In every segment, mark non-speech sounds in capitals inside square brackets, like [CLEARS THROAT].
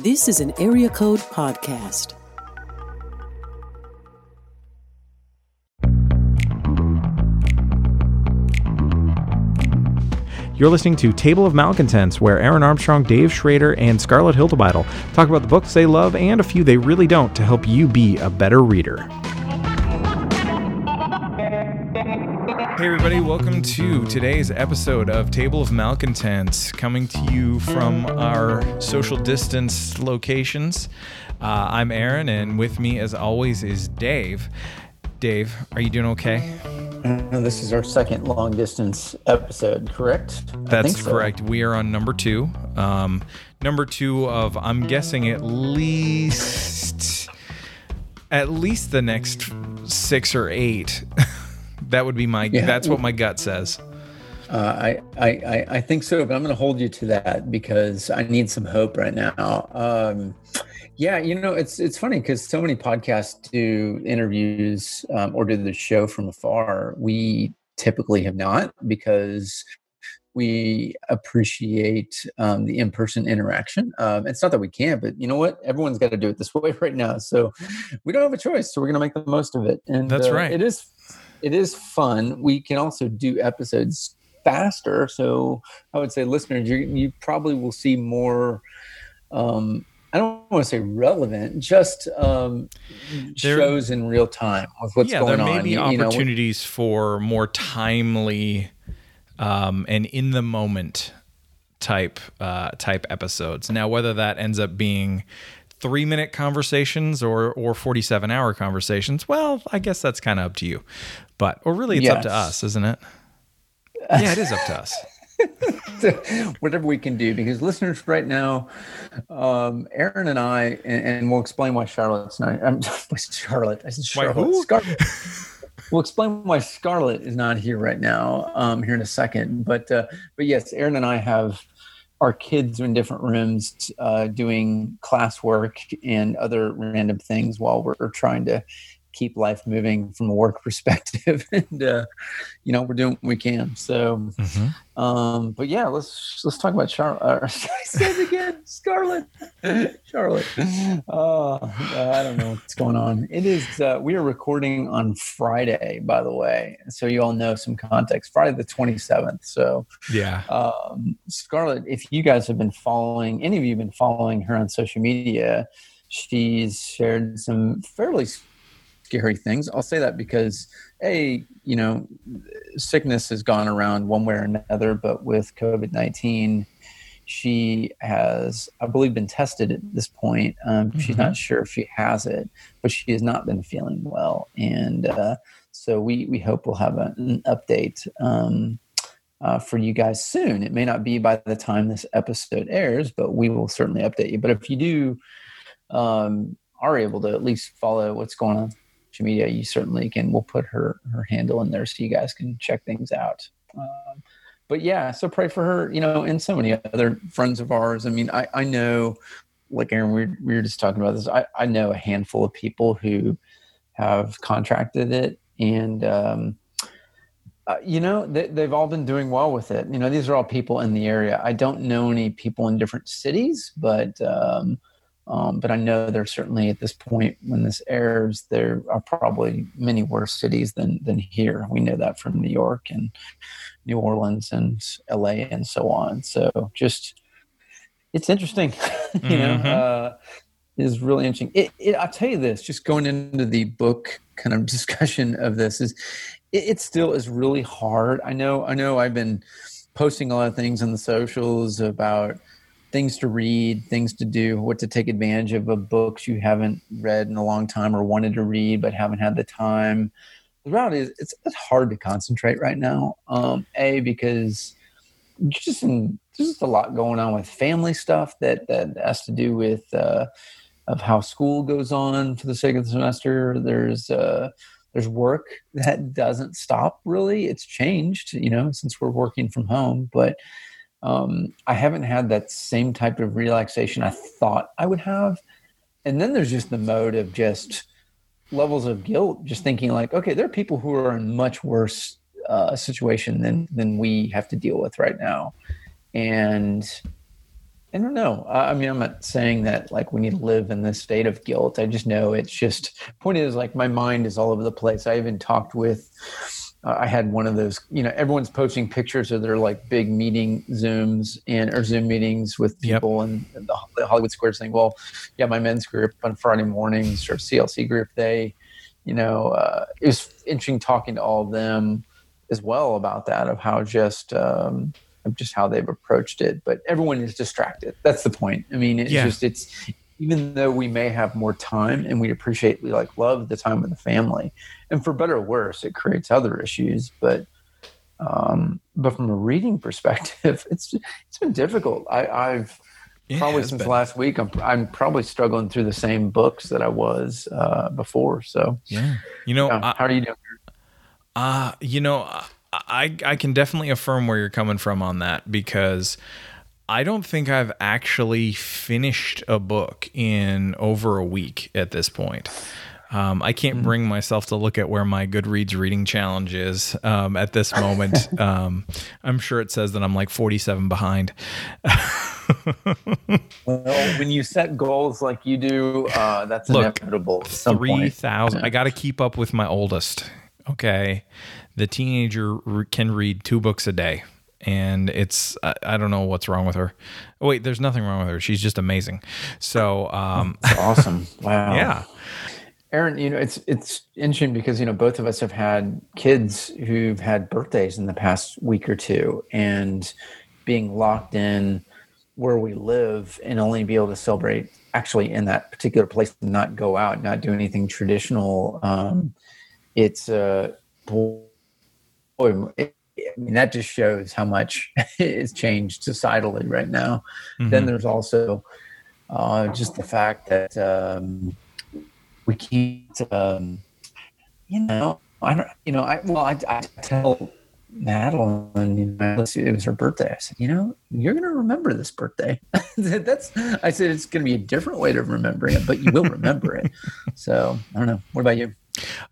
This is an Area Code Podcast. You're listening to Table of Malcontents, where Aaron Armstrong, Dave Schrader, and Scarlett Hildebeidel talk about the books they love and a few they really don't to help you be a better reader. Hey, everybody, welcome to today's episode of Table of Malcontents, coming to you from our social distance locations. Uh, I'm Aaron, and with me, as always, is Dave. Dave, are you doing okay? Uh, this is our second long distance episode, correct? That's so. correct. We are on number two. Um, number two of I'm guessing at least at least the next six or eight. [LAUGHS] that would be my. Yeah. That's what my gut says. Uh, I, I I think so, but I'm going to hold you to that because I need some hope right now. Um, yeah, you know, it's it's funny because so many podcasts do interviews um, or do the show from afar. We typically have not because we appreciate um, the in-person interaction. Um, it's not that we can't, but you know what? Everyone's got to do it this [LAUGHS] way right now, so we don't have a choice. So we're going to make the most of it. And that's uh, right. It is it is fun. We can also do episodes faster. So I would say, listeners, you, you probably will see more um, I don't want to say relevant, just um, there, shows in real time with what's yeah, going on. there may be you, opportunities you know, for more timely um, and in the moment type uh, type episodes. Now, whether that ends up being three minute conversations or or 47 hour conversations well i guess that's kind of up to you but or really it's yes. up to us isn't it yeah it is up to us [LAUGHS] whatever we can do because listeners right now um aaron and i and, and we'll explain why charlotte's not i'm charlotte i said charlotte why, Scarlett. we'll explain why scarlett is not here right now um here in a second but uh but yes aaron and i have our kids in different rooms uh, doing classwork and other random things while we're trying to keep life moving from a work [LAUGHS] perspective and uh, you know we're doing what we can. So mm-hmm. um, but yeah let's let's talk about charlotte uh, [LAUGHS] i said it again scarlett charlotte. Uh, i don't know what's going on. It is uh, we are recording on friday by the way. So you all know some context. Friday the 27th so yeah. um, scarlett if you guys have been following any of you have been following her on social media she's shared some fairly scary things. I'll say that because a you know sickness has gone around one way or another, but with COVID nineteen, she has I believe been tested at this point. Um, mm-hmm. She's not mm-hmm. sure if she has it, but she has not been feeling well, and uh, so we we hope we'll have a, an update. Um, uh, for you guys soon. It may not be by the time this episode airs, but we will certainly update you. But if you do um, are able to at least follow what's going on media, you certainly can. We'll put her her handle in there so you guys can check things out. Um, but yeah, so pray for her, you know, and so many other friends of ours. I mean, I, I know, like Aaron, we were, we were just talking about this. I, I know a handful of people who have contracted it, and um, uh, you know, they, they've all been doing well with it. You know, these are all people in the area. I don't know any people in different cities, but um, um, but I know there's certainly at this point when this airs, there are probably many worse cities than than here. We know that from New York and New Orleans and LA and so on. So just it's interesting, [LAUGHS] you mm-hmm. know. Uh, is really interesting. It, it, I'll tell you this, just going into the book kind of [LAUGHS] discussion of this is, it, it still is really hard. I know, I know. I've been posting a lot of things on the socials about things to read, things to do, what to take advantage of, of books you haven't read in a long time or wanted to read but haven't had the time. The reality is, it's, it's hard to concentrate right now. Um, a because just in, there's just a lot going on with family stuff that that has to do with uh, of how school goes on for the sake of the semester. There's uh, there's work that doesn't stop really. It's changed, you know, since we're working from home, but um, I haven't had that same type of relaxation I thought I would have. And then there's just the mode of just levels of guilt, just thinking like, okay, there are people who are in much worse uh, situation than than we have to deal with right now, and I don't know. I mean, I'm not saying that like we need to live in this state of guilt. I just know it's just point is like my mind is all over the place. I even talked with. Uh, I had one of those. You know, everyone's posting pictures of their like big meeting zooms and or Zoom meetings with Yep. people and the, the Hollywood Squares thing. Well, yeah, my men's group on Friday mornings or CLC group, they, you know, uh, it was interesting talking to all of them as well about that of how just um, of just how they've approached it. But everyone is distracted. That's the point. I mean, it's Yeah. just it's even though we may have more time and we appreciate we like love the time with the family, and for better or worse, it creates other issues. But um, but from a reading [LAUGHS] perspective, it's it's been difficult. I, I've Yeah, probably since been- last week. I'm I'm probably struggling through the same books that I was uh, before. So, Yeah. You know, yeah, I- how are you doing? Uh, you know, I I can definitely affirm where you're coming from on that because I don't think I've actually finished a book in over a week at this point. Um, I can't bring myself to look at where my Goodreads reading challenge is um, at this [LAUGHS] moment. um, I'm sure it says that I'm like 47 behind. [LAUGHS] Well, when you set goals like you do, uh, that's Look, inevitable. at some Three point. thousand. I got to keep up with my oldest. Okay, the teenager can read two books a day, and it's I, I don't know what's wrong with her. Wait, there's nothing wrong with her. She's just amazing. So, um, That's awesome. [LAUGHS] Wow. yeah, Aaron, you know, it's it's interesting because you know both of us have had kids who've had birthdays in the past week or two, and being locked in where we live and only be able to celebrate actually in that particular place, and not go out, not do anything traditional. Um, it's uh, boy, it, I mean that just shows how much [LAUGHS] is changed societally right now. Then there's also uh, just the fact that. Um, we can't um you know i don't you know i well i, I tell madeline you know let's see it was her birthday. I said you know you're gonna remember this birthday. [LAUGHS] That's i said it's gonna be a different way of remembering it but you will remember it. [LAUGHS] So i don't know. What about you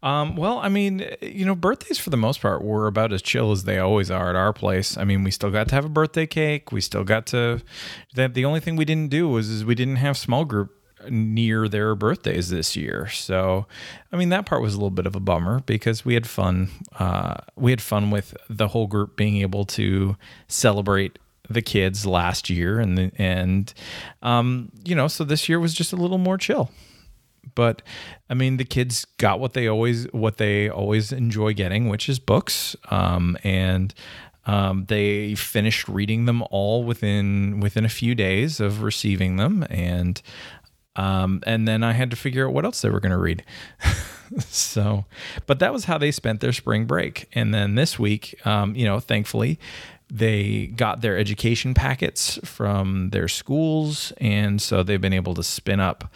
Um, well, I mean, you know, birthdays for the most part were about as chill as they always are at our place. I mean, we still got to have a birthday cake. We still got to. That the only thing we didn't do was is we didn't have small group near their birthdays this year. So, I mean, that part was a little bit of a bummer because we had fun. Uh, we had fun with the whole group being able to celebrate the kids last year, and the, and um, you know, so this year was just a little more chill but I mean, the kids got what they always what they always enjoy getting, which is books. Um, and um, they finished reading them all within within a few days of receiving them, and um, and then I had to figure out what else they were going to read. [LAUGHS] so, but that was how they spent their spring break. And then this week, um, you know, thankfully, they got their education packets from their schools, and so they've been able to spin up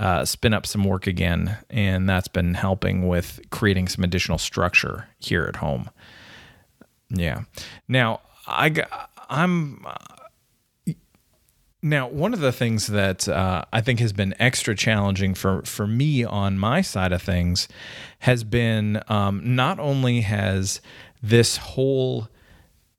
uh, spin up some work again, and that's been helping with creating some additional structure here at home. Yeah. Now I I'm uh, now one of the things that uh, I think has been extra challenging for for me on my side of things has been um, not only has this whole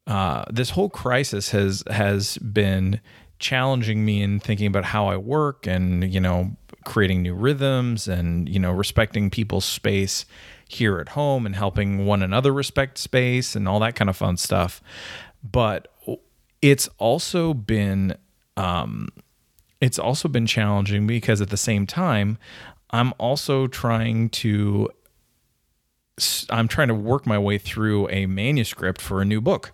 uh, this whole crisis has has been challenging me in thinking about how I work and you know creating new rhythms and you know respecting people's space here at home and helping one another respect space and all that kind of fun stuff. But it's also been um, it's also been challenging because at the same time I'm also trying to I'm trying to work my way through a manuscript for a new book.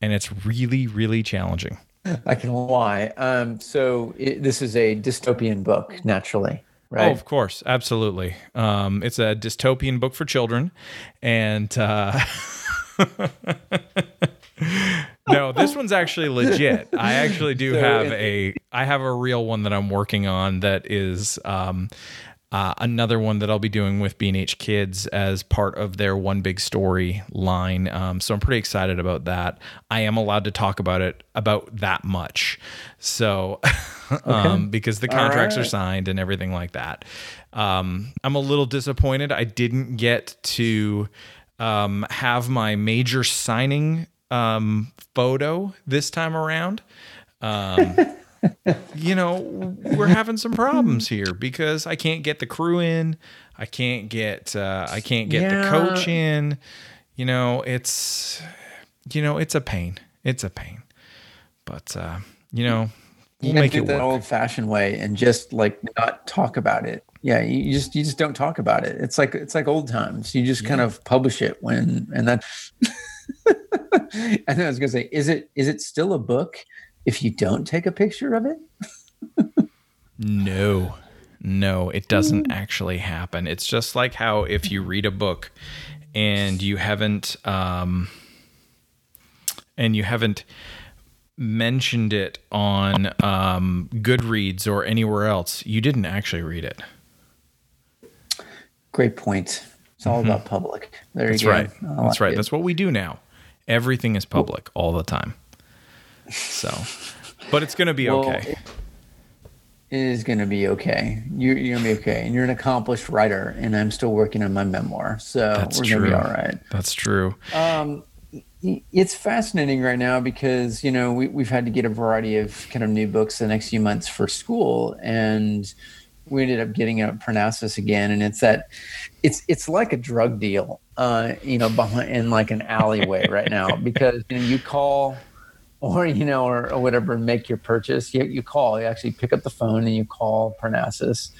And it's really, really challenging. I can why um so it, this is a dystopian book naturally right Oh, of course. Absolutely. Um, it's a dystopian book for children. And uh, [LAUGHS] no, this one's actually legit. I actually do [LAUGHS] So have a I have a real one that I'm working on that is um, uh, another one that I'll be doing with B&H Kids as part of their One Big Story line. Um, so I'm pretty excited about that. I am allowed to talk about it about that much. So [LAUGHS] um, because the contracts are signed and everything like that. Um, I'm a little disappointed. I didn't get to um, have my major signing um, photo this time around. [LAUGHS] You know, we're having some problems here because I can't get the crew in, I can't get uh, I can't get Yeah. the coach in. You know, it's you know, it's a pain. It's a pain. But uh, you know, we'll gotta make do it it that work. old fashioned way and just like not talk about it. Yeah, you you just you just don't talk about it. It's like it's like old times. You just kind of publish it when and that [LAUGHS] and then I was gonna say, is it is it still a book if you don't take a picture of it? No, no, it doesn't actually happen. It's just like how if you read a book and you haven't, um, and you haven't mentioned it on um, Goodreads or anywhere else, you didn't actually read it. Great point. It's all about public. There Mm-hmm. That's you go. right. That's right. it. That's what we do now. Everything is public all the time. So, but it's going to be Well, okay. It is going to be okay. You're, you're going to be okay. And you're an accomplished writer, and I'm still working on my memoir. So That's we're going to true. be all right. That's true. Um, it's fascinating right now because, you know, we, we've had to get a variety of kind of new books the next few months for school. And we ended up getting a Parnassus again. And it's that, it's, it's like a drug deal, uh, you know, behind in like an alleyway right now [LAUGHS] because you, know, you call or you know, or, or whatever, and make your purchase. You, you call, you actually pick up the phone and you call Parnassus,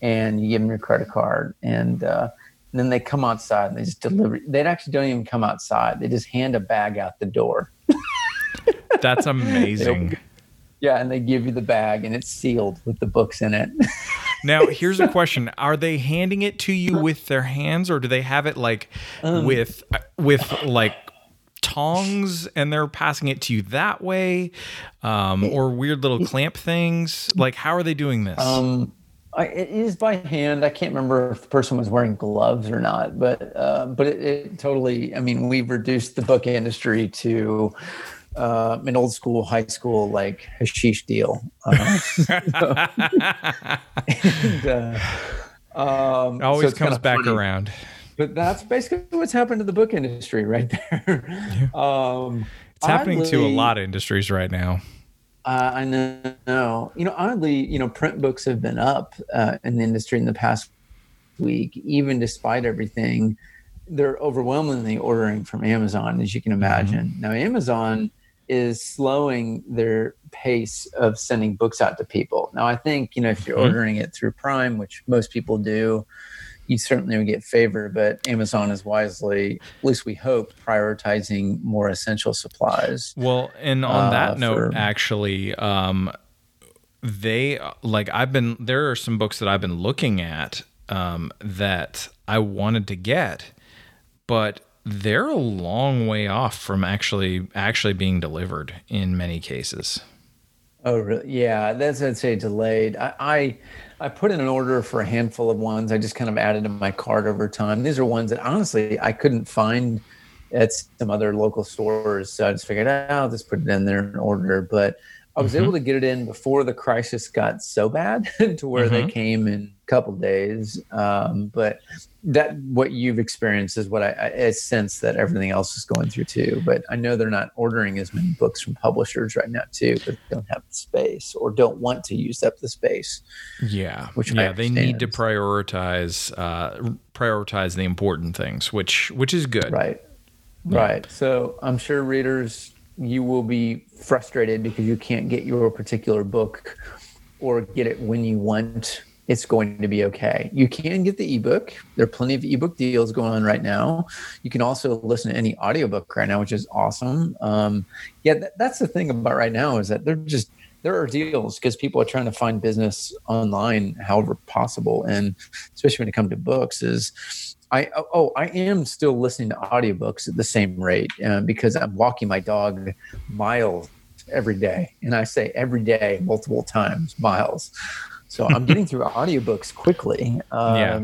and you give them your credit card, and, uh, and then they come outside and they just deliver. They actually don't even come outside; they just hand a bag out the door. [LAUGHS] That's amazing. [LAUGHS] Yeah, and they give you the bag, and it's sealed with the books in it. [LAUGHS] Now, here's a question: Are they handing it to you with their hands, or do they have it like Um. with with like tongs, and they're passing it to you that way, um, or weird little clamp things? Like, how are they doing this? Um, I, it is by hand. I can't remember if the person was wearing gloves or not, but uh, but it, it totally. I mean, we've reduced the book industry to uh, an old school, high school like hashish deal. [LAUGHS] Uh, [LAUGHS] and, uh, um, so Always kinda comes back funny. around. But that's basically what's happened to the book industry [LAUGHS] right there. Um, It's happening to a lot of industries right now. uh, I know. You know, oddly, you know, print books have been up uh, in the industry in the past week, even despite everything. They're overwhelmingly ordering from Amazon, as you can imagine. Now, Amazon is slowing their pace of sending books out to people. Now, I think, you know, if you're Mhm. ordering it through Prime, which most people do, you certainly would get favor, but Amazon is wisely, at least we hope, prioritizing more essential supplies. Well, and on Uh, that note, for- actually, um, they like I've been there are some books that I've been looking at um, that I wanted to get, but they're a long way off from actually actually being delivered in many cases. Oh, really? Yeah, that's I'd say delayed. I, I I put in an order for a handful of ones. I just kind of added to my cart over time. These are ones that honestly I couldn't find at some other local stores, so I just figured, oh, I'll just put it in there and order. But I was Mhm. able to get it in before the crisis got so bad [LAUGHS] to where they Mhm. came in a couple days. Um, but that what you've experienced is what I, I, I sense that everything else is going through too. But I know they're not ordering as many books from publishers right now too, because they don't have the space or don't want to use up the space. Yeah, Which yeah, they need to prioritize uh, prioritize the important things, which which is good. Right. Right. So I'm sure readers, you will be frustrated because you can't get your particular book or get it when you want. It's going to be okay. You can get the ebook. There are plenty of ebook deals going on right now. You can also listen to any audiobook right now, which is awesome. Um, yeah, that, that's the thing about right now is that they're just there are deals because people are trying to find business online however possible, and especially when it comes to books, is I oh I am still listening to audiobooks at the same rate uh, because I'm walking my dog miles every day, and I say every day multiple times miles. So I'm getting through audiobooks quickly. Um, Yeah.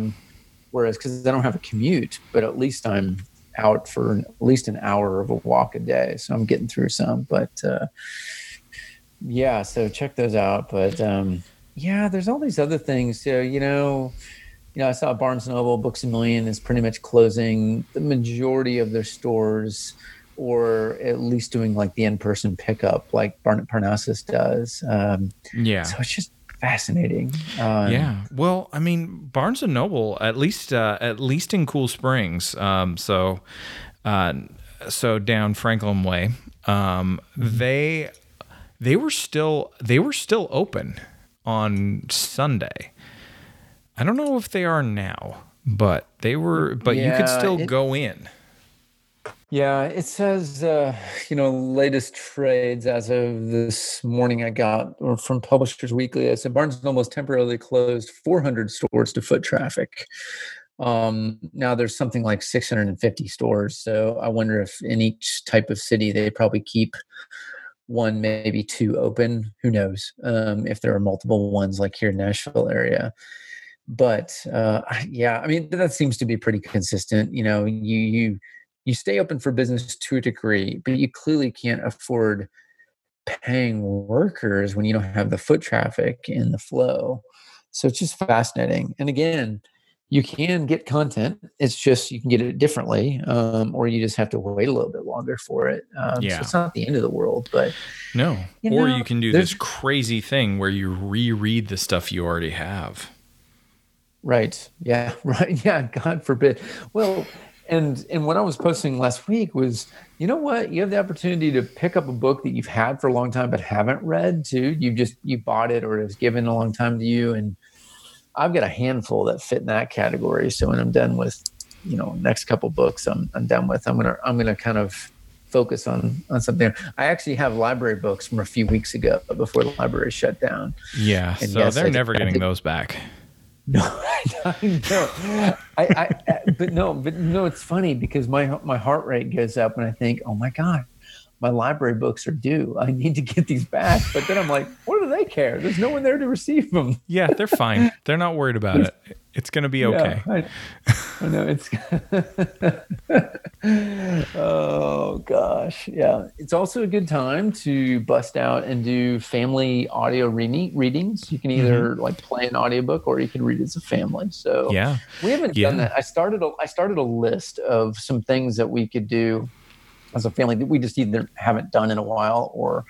Whereas because I don't have a commute, but at least I'm out for an, at least an hour of a walk a day, so I'm getting through some. But uh, yeah, so check those out. But um, yeah, there's all these other things. So you know, you know, I saw Barnes and Noble Books a Million is pretty much closing the majority of their stores. or at least doing like the in-person pickup like Barnett Parnassus does. Um, Yeah. so it's just fascinating. Um, Yeah. Well, I mean, Barnes and Noble, at least uh, at least in Cool Springs, um, so uh, so down Franklin Way, um, they they were still they were still open on Sunday. I don't know if they are now, but they were. But you could still it- go in. Yeah, it says, uh, you know, latest trades as of this morning I got from Publishers Weekly. I said Barnes & Noble temporarily closed 400 stores to foot traffic. Um, now there's something like 650 stores. So I wonder if in each type of city they probably keep one, maybe two open. Who knows? Um, if there are multiple ones like here in Nashville area but uh, yeah, I mean that seems to be pretty consistent. You know, you you you stay open for business to a degree, but you clearly can't afford paying workers when you don't have the foot traffic and the flow. So it's just fascinating. And again, you can get content. It's just you can get it differently, um, or you just have to wait a little bit longer for it. Um, Yeah. So it's not the end of the world, but No, You or know, you can do this crazy thing where you reread the stuff you already have. Right. Yeah. [LAUGHS] Right. Yeah. God forbid. Well, and and what I was posting last week was, you know what? You have the opportunity to pick up a book that you've had for a long time but haven't read too. You just you bought it or it was given a long time to you, and I've got a handful that fit in that category. So when I'm done with, you know, next couple books, I'm I'm done with. I'm gonna I'm gonna kind of focus on on something. I actually have library books from a few weeks ago before the library shut down. Yeah, And so yes, they're I- never getting those back. No, [LAUGHS] know. I, I, but no, but no, it's funny because my my heart rate goes up and I think, oh my god, my library books are due. I need to get these back. But then I'm like, what they care? There's no one there to receive them. Yeah, they're fine. they're not worried about it. It's going to be okay. Yeah, I, I know it's. [LAUGHS] oh gosh, yeah. It's also a good time to bust out and do family audio reading readings. You can either like play an audiobook or you can read as a family. So Mm-hmm. Yeah. we haven't Yeah. done that. I started a I started a list of some things that we could do as a family that we just either haven't done in a while or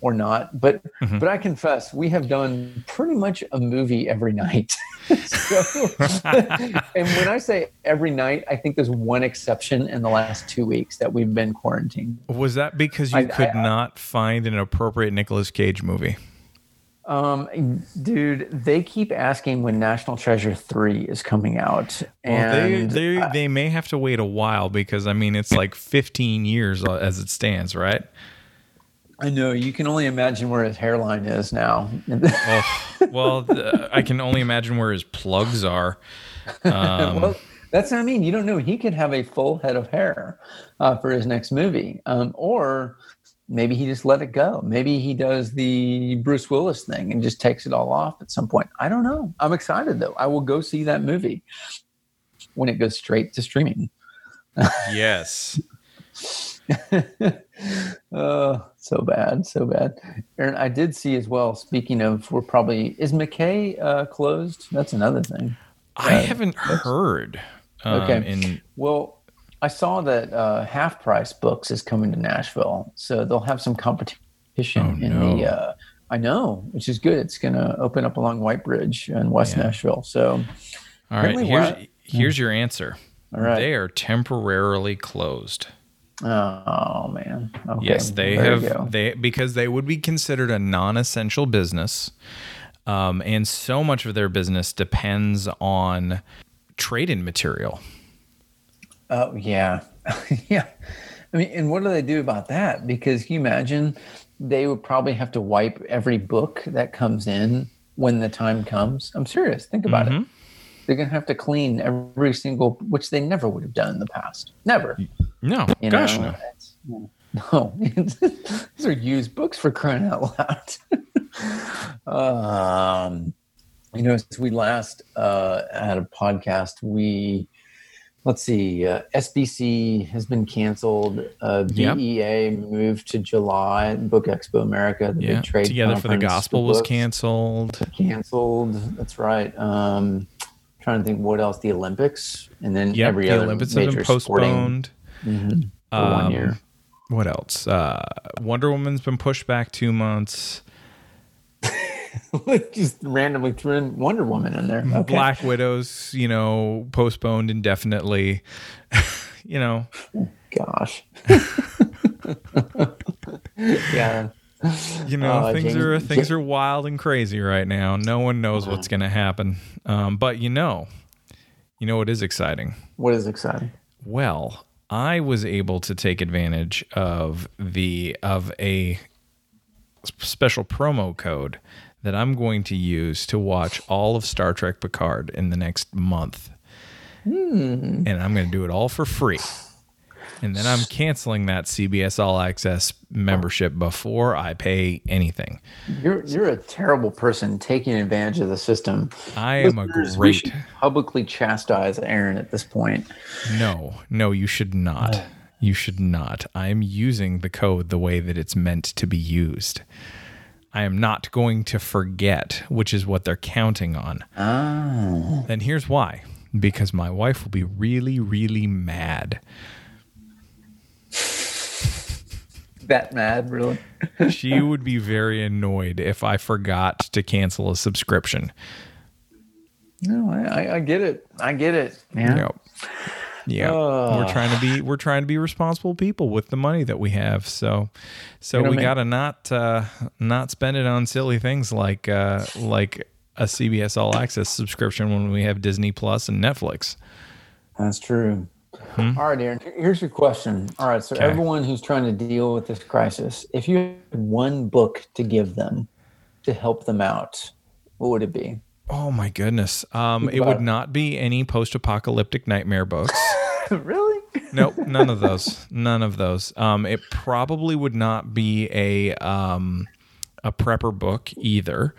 or not. But Mhm. but I confess we have done pretty much a movie every night. [LAUGHS] so, [LAUGHS] and when I say every night, I think there's one exception in the last two weeks that we've been quarantined. Was that because you I- could I- not find an appropriate Nicolas Cage movie? Um, dude, they keep asking when National Treasure three is coming out, Well, and they they, they may have to wait a while because I mean it's like 15 years as it stands, right? I know you can only imagine where his hairline is now. Oh, well, [LAUGHS] I can only imagine where his plugs are. Um, well, that's what I mean. You don't know. He could have a full head of hair uh, for his next movie, um, or maybe he just let it go. Maybe he does the Bruce Willis thing and just takes it all off at some point. I don't know. I'm excited though. I will go see that movie when it goes straight to streaming. yes. [LAUGHS] oh, so bad, so bad. Aaron, I did see as well. Speaking of, we're probably is McKay uh, closed? That's another thing. I Uh, haven't heard. Um, Okay. In, Well, I saw that uh, Half Price Books is coming to Nashville, so they'll have some competition Oh, in no. the. Uh, I know, which is good. It's going to open up along White Bridge and West Yeah. Nashville. So, all right. Here's what- here's your answer. all right. They are temporarily closed. oh man. Okay. Yes, they there have they because they would be considered a non-essential business, um, and so much of their business depends on trade-in material. Oh yeah, [LAUGHS] yeah. I mean, and what do they do about that? Because can you imagine they would probably have to wipe every book that comes in when the time comes. I'm serious. Think about it. Mhm. They're gonna have to clean every single, which they never would have done in the past. Never. No, You gosh, know? no. [LAUGHS] No, [LAUGHS] these are used books for crying out loud. um, you know, since we last uh, had a podcast, we let's see, uh, SBC has been canceled. Uh, Yep. BEA moved to July. Book Expo America, the Yeah, big trade Together for the Gospel was canceled. Canceled. That's right. Um, trying to think what else. The Olympics, and then Yep, every the other Olympics have major postponed. Mhm, for one Um, year. what else? Uh, Wonder Woman's been pushed back two months. [LAUGHS] like just randomly threw in Wonder Woman in there. Okay. Black Widow's, you know, postponed indefinitely. [LAUGHS] you know, Gosh. [LAUGHS] yeah. you know, Uh, things James- are things are wild and crazy right now. No one knows what's going to happen. Um, but you know, you know what is exciting? What is exciting? Well, I was able to take advantage of the of a special promo code that I'm going to use to watch all of Star Trek Picard in the next month. Hmm. And I'm going to do it all for free. And then I'm canceling that CBS All Access membership before I pay anything. You're you're a terrible person taking advantage of the system. I am a Listeners, we great should publicly chastise Aaron at this point. No, no, you should not. Oh. You should not. I am using the code the way that it's meant to be used. I am not going to forget, which is what they're counting on. Oh. And here's why because my wife will be really, really mad. That mad, really? [LAUGHS] She would be very annoyed if I forgot to cancel a subscription. No, I, I, I get it. I get it. man. Yep. Yeah, we're trying to be we're trying to be responsible people with the money that we have. So, so You know, we man- got to not uh, not spend it on silly things like uh, like a CBS All Access subscription when we have Disney Plus and Netflix. That's true. All right, Aaron. Here's your question. All right, so Hmm? Okay. everyone who's trying to deal with this crisis, if you had one book to give them to help them out, what would it be? Oh my goodness! Um, it would not be any post-apocalyptic nightmare books. [LAUGHS] really? nope, none of those. None of those. Um, it probably would not be a um, a prepper book either,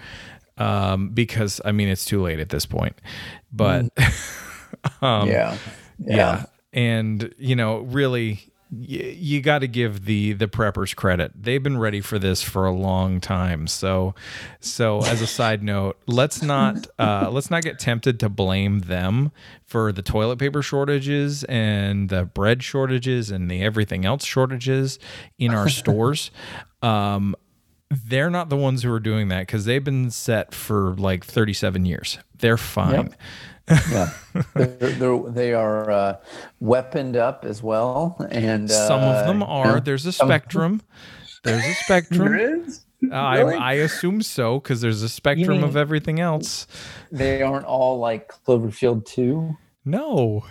um, because I mean it's too late at this point. But [LAUGHS] um, yeah. yeah. and you know really y- you got to give the the preppers credit. They've been ready for this for a long time. So so as a side note let's not [LAUGHS] uh let's not get tempted to blame them for the toilet paper shortages and the bread shortages and the everything else shortages in our [LAUGHS] stores. Um they're not the ones who are doing that because they've been set for like 37 years. They're fine Yeah. [LAUGHS] they're, they're, they are uh, weaponed up as well. And uh, Some of them are. yeah. There's a spectrum. There's a spectrum. There is? I, Really? I assume so because there's a spectrum of everything else. They aren't all like Cloverfield 2. No,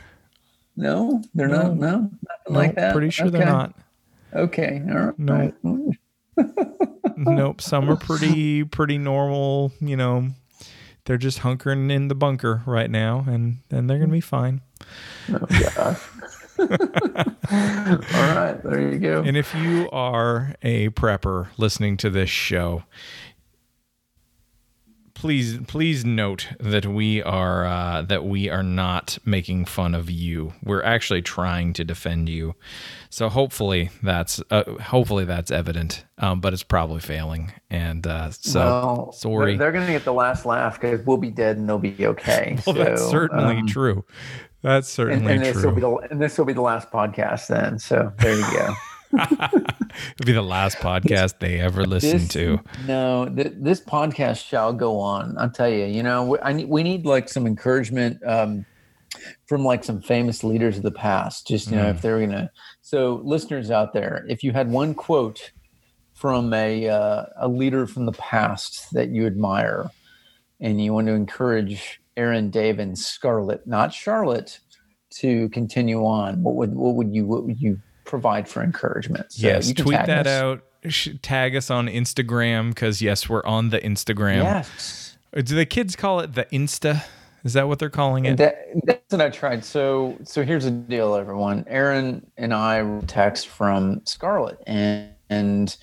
No, they're not. No, nothing no, like that. pretty sure they're not. Okay. All right. No. [LAUGHS] Nope. Some are pretty pretty normal. You know, they're just hunkering in the bunker right now, and and they're gonna be fine. Oh, gosh. [LAUGHS] All right, there you go. And if you are a prepper listening to this show, please please note that we are uh, that we are not making fun of you. We're actually trying to defend you. So hopefully that's uh, hopefully that's evident, um, but it's probably failing. And uh, so well, sorry. They're, going to get the last laugh because we'll be dead and they'll be okay. [LAUGHS] well, that's certainly um, true. That's And, certainly and this will be the and this will be the last podcast then. So there you go. [LAUGHS] [LAUGHS] It'll be the last podcast they ever listen This- to. No, th- this podcast shall go on. I'll tell you. You know, we, I need, we need like some encouragement um, from like some famous leaders of the past. Just you know, Mm. if they're gonna. So, listeners out there, if you had one quote from a uh, a leader from the past that you admire, and you want to encourage Aaron, Dave, and Scarlett, not Charlotte, to continue on, what would what would you what would you provide for encouragement? So yes, tweet that us. out. Tag us on Instagram because yes, we're on the Instagram. Yes. Do the kids call it the Insta? Is that what they're calling it? That, that's what I tried. So, so here's the deal, everyone. Aaron and I text from Scarlett, and and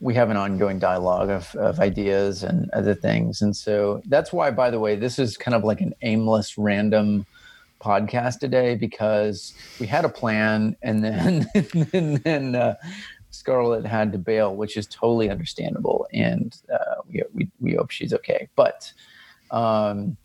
we have an ongoing dialogue of, of ideas and other things. And so that's why, by the way, this is kind of like an aimless, random podcast today because we had a plan, and then [LAUGHS] and then uh, Scarlett had to bail, which is totally understandable, and uh, we, we we hope she's okay. But um,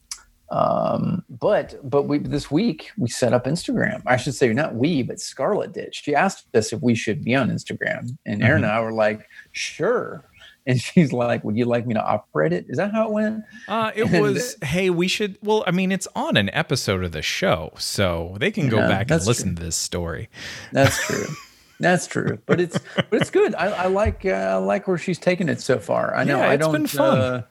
Um, but but we this week we set up Instagram. I should say not we, but Scarlett did. She asked us if we should be on Instagram, and Aaron Mhm. and I were like, sure. And she's like, "Would you like me to operate it?" Is that how it went? Uh, it And- was, hey, we should. Well, I mean, it's on an episode of the show, so they can go Yeah, back and listen to this story. That's true. [LAUGHS] That's true. But it's but it's good. I, I like uh, I like where she's taken it so far. I know Yeah, I don't. been fun. Uh,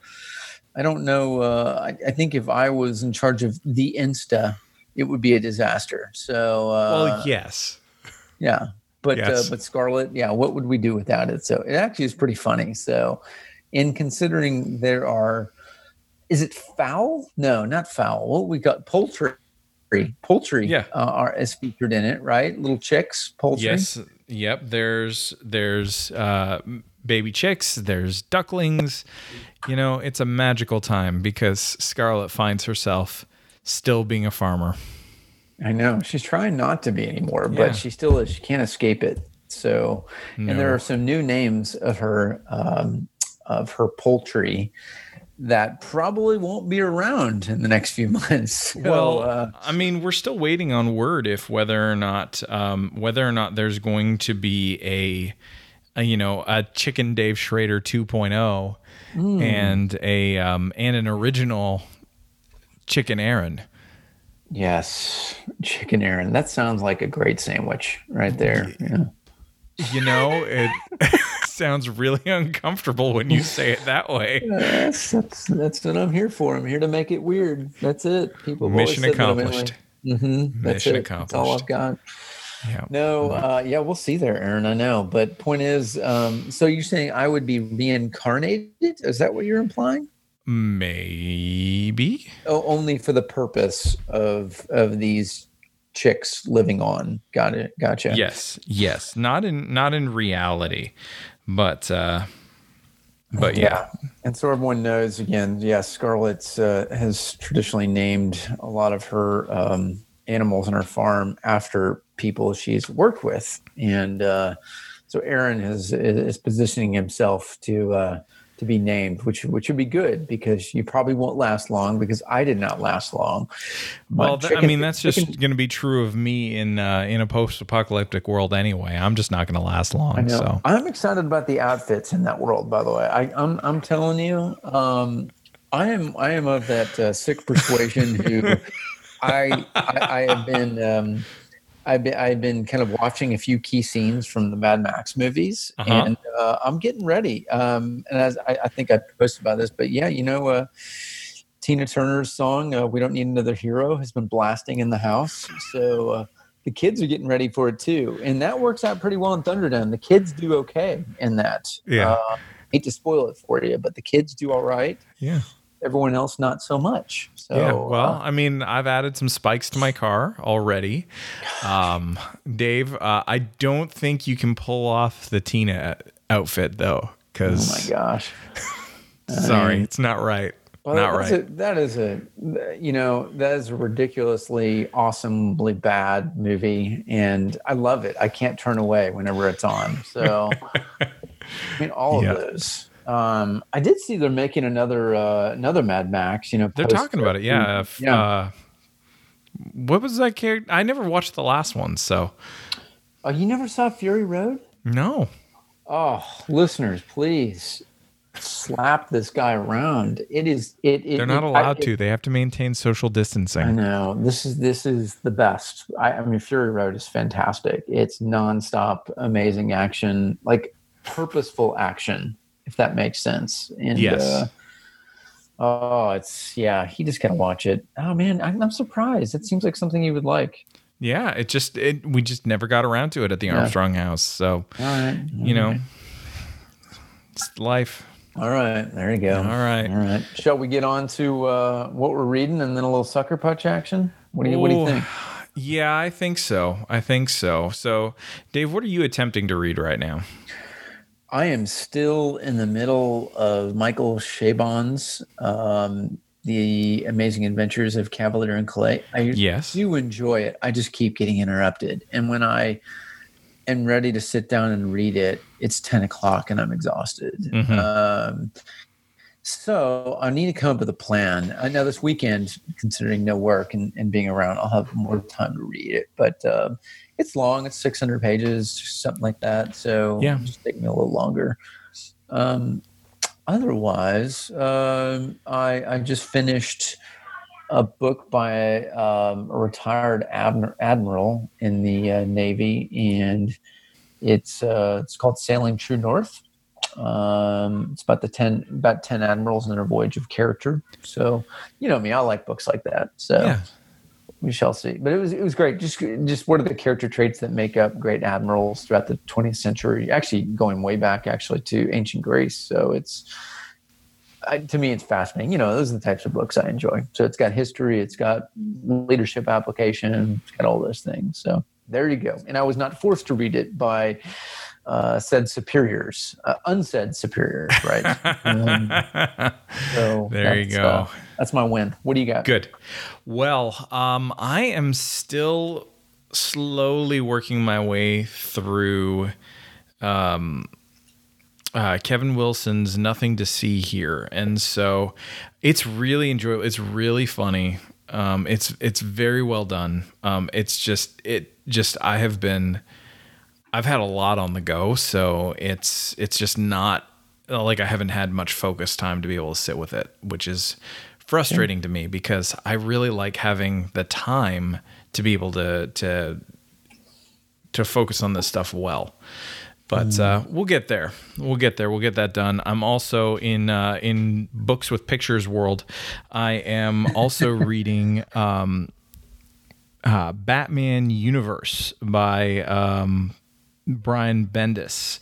I don't know. Uh, I, I think if I was in charge of the Insta, it would be a disaster. So uh, well, yes. yeah. But Yes. uh, but Scarlett, yeah, what would we do without it? So it actually is pretty funny. So, in considering there are, is it fowl? No, not fowl. What we got poultry. Poultry, Yeah. uh, are is featured in it, right? Little chicks, poultry. Yes. Yep. There's there's uh, baby chicks. There's ducklings. You know, it's a magical time because Scarlett finds herself still being a farmer. I know she's trying not to be anymore, Yeah. but she still is. She can't escape it. So, and there are some new names of her um, of her poultry that probably won't be around in the next few [LAUGHS] months. So, well, uh, I mean, we're still waiting on word if whether or not um, whether or not there's going to be a, a you know a Chicken Dave Schrader 2.0 Hmm. and a um, and an original Chicken Aaron. Yes, chicken Aaron. That sounds like a great sandwich right there. Yeah. You know, it [LAUGHS] sounds really uncomfortable when you say it that way. [LAUGHS] That's, that's that's what I'm here for. I'm here to make it weird. That's it. People Mission said that I'm accomplished. Mm-hmm. That's Mission it. That's all. I've got. Yeah. No, uh, yeah, we'll see there, Aaron. I know, but point is, um, so you're saying I would be reincarnated? Is that what you're implying? Maybe. Oh, only for the purpose of of these chicks living on. Got it. Gotcha. Yes. Yes. Not in not in reality, but uh but yeah. And so everyone knows again, yes, Scarlett's uh, has traditionally named a lot of her um, animals on her farm after people she's worked with. And uh, so Aaron is, is positioning himself to uh, to be named, which which would be good because you probably won't last long because I did not last long. Well, But th- I mean, that's just going to be true of me in uh, in a post-apocalyptic world anyway. I'm just not going to last long. So I'm excited about the outfits in that world. By the way, I, I'm I'm telling you, um, I am I am of that uh, sick persuasion who [LAUGHS] I, I I have been um, I've been I've been kind of watching a few key scenes from the Mad Max movies, Uh-huh. and uh, I'm getting ready. Um, and as I, I think I posted about this, but yeah, you know. Uh, Tina Turner's song uh, "We Don't Need Another Hero" has been blasting in the house, so uh, the kids are getting ready for it too, and that works out pretty well in Thunderdome. The kids do okay in that. Yeah. Uh, hate to spoil it for you, but the kids do all right. yeah, Everyone else not so much. So yeah. Well, uh, I mean, I've added some spikes to my car already. Um, Dave, uh, I don't think you can pull off the Tina outfit though, oh my gosh. [LAUGHS] sorry, it's not right. Well, not right. A, that is a, you know, that is a ridiculously, awesomely bad movie, and I love it. I can't turn away whenever it's on. So, [LAUGHS] I mean, all Yeah. of those. Um, I did see they're making another uh, another Mad Max. You know, They're talking about it. Yeah. If, yeah. Uh, what was that character? I never watched the last one, so oh, you never saw Fury Road? no. Oh, listeners, please slap this guy around. It is it. it They're not it- allowed I, to. They have to maintain social distancing. I know this is this is the best. I, I mean, Fury Road is fantastic. It's nonstop, amazing action, like purposeful action, if that makes sense. And Yes. uh, oh, it's yeah. He just gotta watch it. Oh man, I'm, I'm surprised. It seems like something you would like. Yeah, it just it we just never got around to it at the Yeah. Armstrong house. So, All right, you know, it's life. All right, there you go. All right. all right. Shall we get on to uh, what we're reading and then a little sucker punch action? What do you What do you think? Yeah, I think so. I think so. So, Dave, what are you attempting to read right now? I am still in the middle of Michael Chabon's um, The Amazing Adventures of Kavalier and Clay. I Yes. do enjoy it. I just keep getting interrupted. And when I am ready to sit down and read it, it's 10 o'clock and I'm exhausted. Mhm. Um, So I need to come up with a plan. I know this weekend, considering no work and, and being around, I'll have more time to read it. But uh, it's long; it's 600 pages, something like that. So Yeah. just take me a little longer. Um, otherwise, um, I, I just finished a book by um, a retired admir- admiral in the uh, Navy, and it's uh, it's called Sailing True North. Um, it's about the ten about ten admirals and their voyage of character. So, you know me, I like books like that. So Yeah. We shall see. But it was it was great. Just just what are the character traits that make up great admirals throughout the 20th century? Actually, going way back actually to ancient Greece. So it's I, to me, it's fascinating. You know, those are the types of books I enjoy. So it's got history, it's got leadership application, it's got all those things. So there you go. And I was not forced to read it by uh, said superiors, uh, unsaid superiors, right? [LAUGHS] Um, so there you go. uh, that's my win. What do you got? Good. Well, um, I am still slowly working my way through um, uh, Kevin Wilson's Nothing to See Here, and so it's really enjoyable. It's really funny. Um, it's it's very well done. Um, it's just it just I have been I've had a lot on the go, so it's it's just not like I haven't had much focus time to be able to sit with it, which is frustrating to me because I really like having the time to be able to to to focus on this stuff well. But uh, we'll get there. We'll get there. We'll get that done. I'm also in uh, in books with pictures world. I am also [LAUGHS] reading um, uh, Batman Universe by um, Brian Bendis,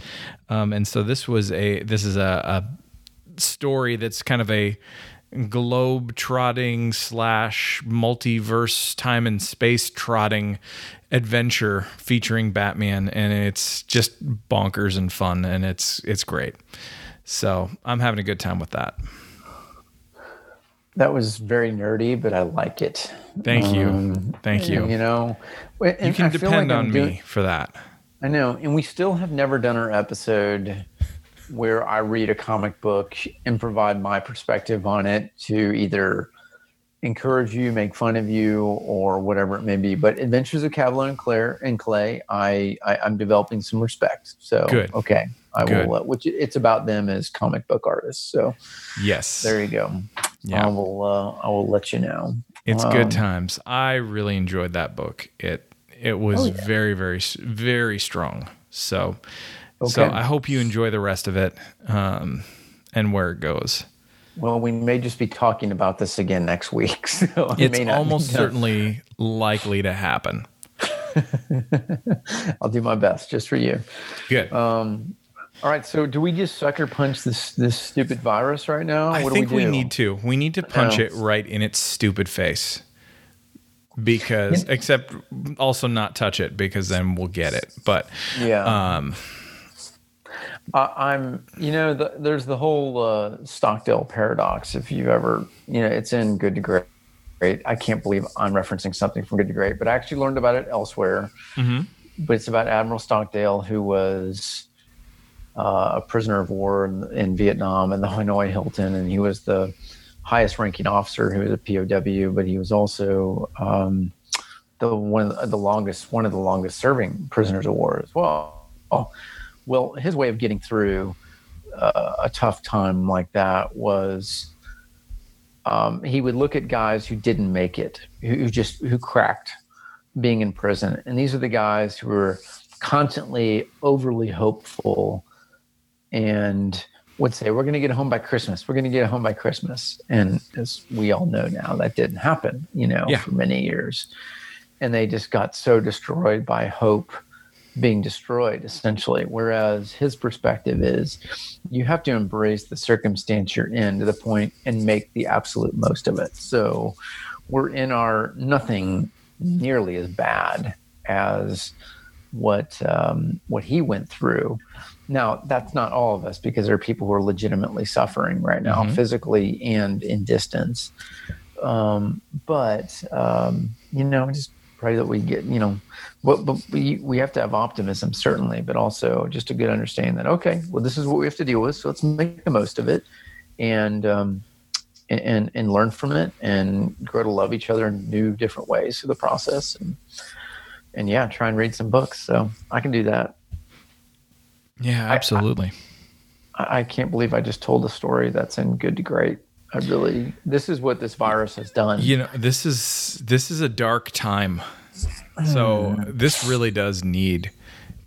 um, and so this was a this is a, a story that's kind of a globe trotting slash multiverse time and space trotting adventure featuring Batman, and it's just bonkers and fun, and it's it's great. So I'm having a good time with that. That was very nerdy, but I like it. Thank you, Um, thank you. You know, you can I depend like on doing- me for that. I know, and we still have never done our episode where I read a comic book and provide my perspective on it to either encourage you, make fun of you, or whatever it may be. But Adventures of Kavalier and Claire and Clay, I, I I'm developing some respect. So Good. okay, I Good. will. Uh, which it's about them as comic book artists. So Yes, there you go. Yeah. I will. Uh, I will let you know. It's Um, good times. I really enjoyed that book. It it was Oh, yeah. very very very strong. So so I hope you enjoy the rest of it um, and where it goes. Well, we may just be talking about this again next week. [LAUGHS] So it It's may not almost certainly likely to happen. [LAUGHS] I'll do my best just for you. Good. Um, all right. So, do we just sucker punch this this stupid virus right now? I what think do we, we, need to. We need to punch it right in its stupid face. Because except also not touch it because then we'll get it. But Yeah. um I, I'm. You know, the, there's the whole uh, Stockdale paradox. If you've ever, you know, it's in Good to Great. Great. I can't believe I'm referencing something from Good to Great, but I actually learned about it elsewhere. mhm. but it's about Admiral Stockdale, who was uh, a prisoner of war in, in Vietnam and the Hanoi Hilton, and he was the highest ranking officer. who was a POW, but he was also um, the one of the longest one of the longest serving prisoners of war as well. Well, his way of getting through uh, a tough time like that was um, he would look at guys who didn't make it, who, who just who cracked being in prison. And these are the guys who were constantly overly hopeful and would say, We're going to get home by Christmas. We're going to get home by Christmas. And as we all know now, that didn't happen, you know, Yeah. for many years. And they just got so destroyed by hope being destroyed, essentially. Whereas his perspective is you have to embrace the circumstance you're in to the point and make the absolute most of it. So we're in our nothing nearly as bad as what um, what he went through. Now that's not all of us because there are people who are legitimately suffering right now, Mhm. physically and in distance. Um, but um, you know, just pray that we get you know, but, but we we have to have optimism certainly, but also just a good understanding that okay, well this is what we have to deal with, so let's make the most of it and um, and and learn from it and grow to love each other in new different ways through the process and and yeah try and read some books so i can do that Yeah, absolutely. i, I can't believe i just told a story that's in good to great i really this is what this virus has done You know, this is this is a dark time. So this really does need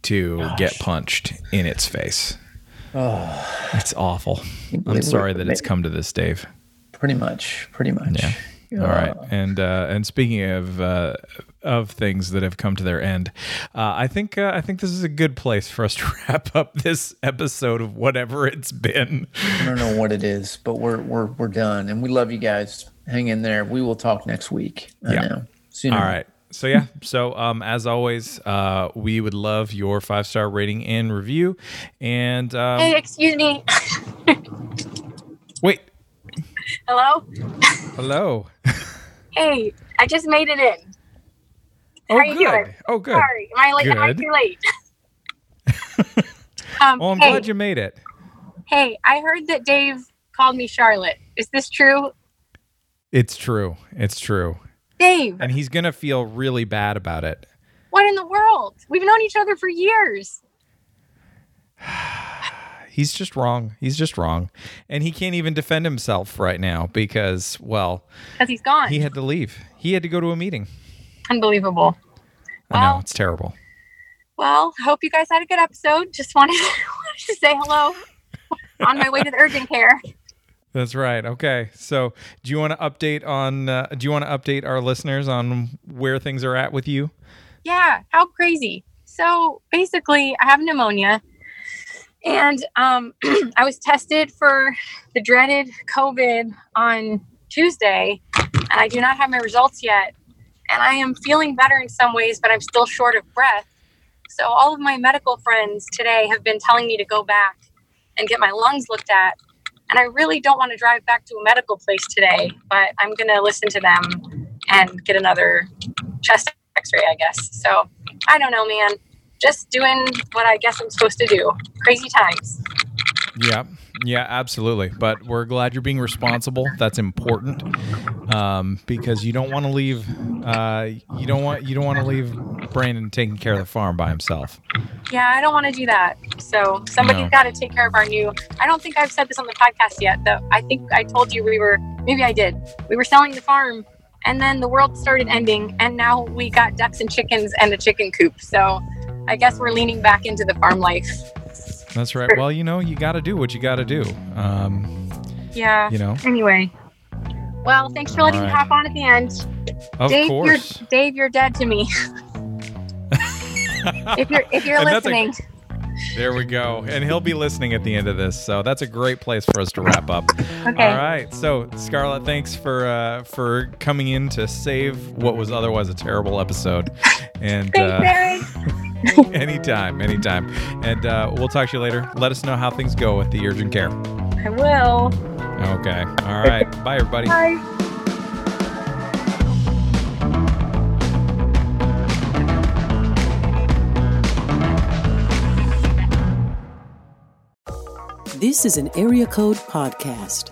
to get punched in its face. Oh, it's awful. I'm sorry that it's come to this, Dave. pretty much pretty much Yeah. All right, and uh, and speaking of uh, of things that have come to their end, uh, I think uh, I think this is a good place for us to [LAUGHS] wrap up this episode of whatever it's been. i don't know what it is but we're we're we're done and we love you guys hang in there we will talk next week i Yeah. know Sooner. All right. So yeah. So um, as always, uh, we would love your five star rating and review. And um, Hey, excuse me. wait, Hello? hello. [LAUGHS] Hey, I just made it in. Oh, How you good. doing? Oh, good. Sorry, am I late? Am I too late? [LAUGHS] [LAUGHS] um, Well, I'm hey, glad you made it. hey, I heard that Dave called me Charlotte. Is this true? It's true. It's true. Dave, And he's gonna feel really bad about it. what in the world? We've known each other for years. [SIGHS] He's just wrong. He's just wrong, and he can't even defend himself right now because, well, Because he's gone. he had to leave. He had to go to a meeting. Unbelievable. I know Well- it's terrible. Well, hope you guys had a good episode. Just wanted, [LAUGHS] wanted to say hello [LAUGHS] on my way to the urgent care. That's right. Okay. So, do you want to update on? Uh, do you want to update our listeners on where things are at with you? Yeah, how crazy. So basically, I have pneumonia, and um, [CLEARS THROAT] I was tested for the dreaded COVID on Tuesday, and I do not have my results yet. And I am feeling better in some ways, but I'm still short of breath. So all of my medical friends today have been telling me to go back and get my lungs looked at. And I really don't want to drive back to a medical place today, but I'm going to listen to them and get another chest x-ray i guess so i don't know man just doing what i guess i'm supposed to do crazy times Yeah. Yeah, absolutely. But we're glad you're being responsible. That's important um, because you don't want to leave. Uh, you don't want you don't want to leave Brandon taking care of the farm by himself. yeah i don't want to do that so somebody's No. got to take care of our new i don't think i've said this on the podcast yet though i think i told you we were maybe i did we were selling the farm and then the world started ending and now we got ducks and chickens and a chicken coop so i guess we're leaning back into the farm life That's right. Well, you know, you got to do what you got to do. Um, yeah you know, anyway well thanks for letting All me hop on at the end of dave course. you're dave you're dead to me [LAUGHS] if you're if you're And that's a- listening There we go. And he'll be listening at the end of this. So that's a great place for us to wrap up. Okay. All right. So, Scarlett, thanks for uh, for coming in to save what was otherwise a terrible episode. And Thanks, uh, Aaron. [LAUGHS] [LAUGHS] anytime, anytime. And uh, we'll talk to you later. Let us know how things go with the urgent care. I will. Okay. All right. Bye, everybody. Bye. This is an Area Code Podcast.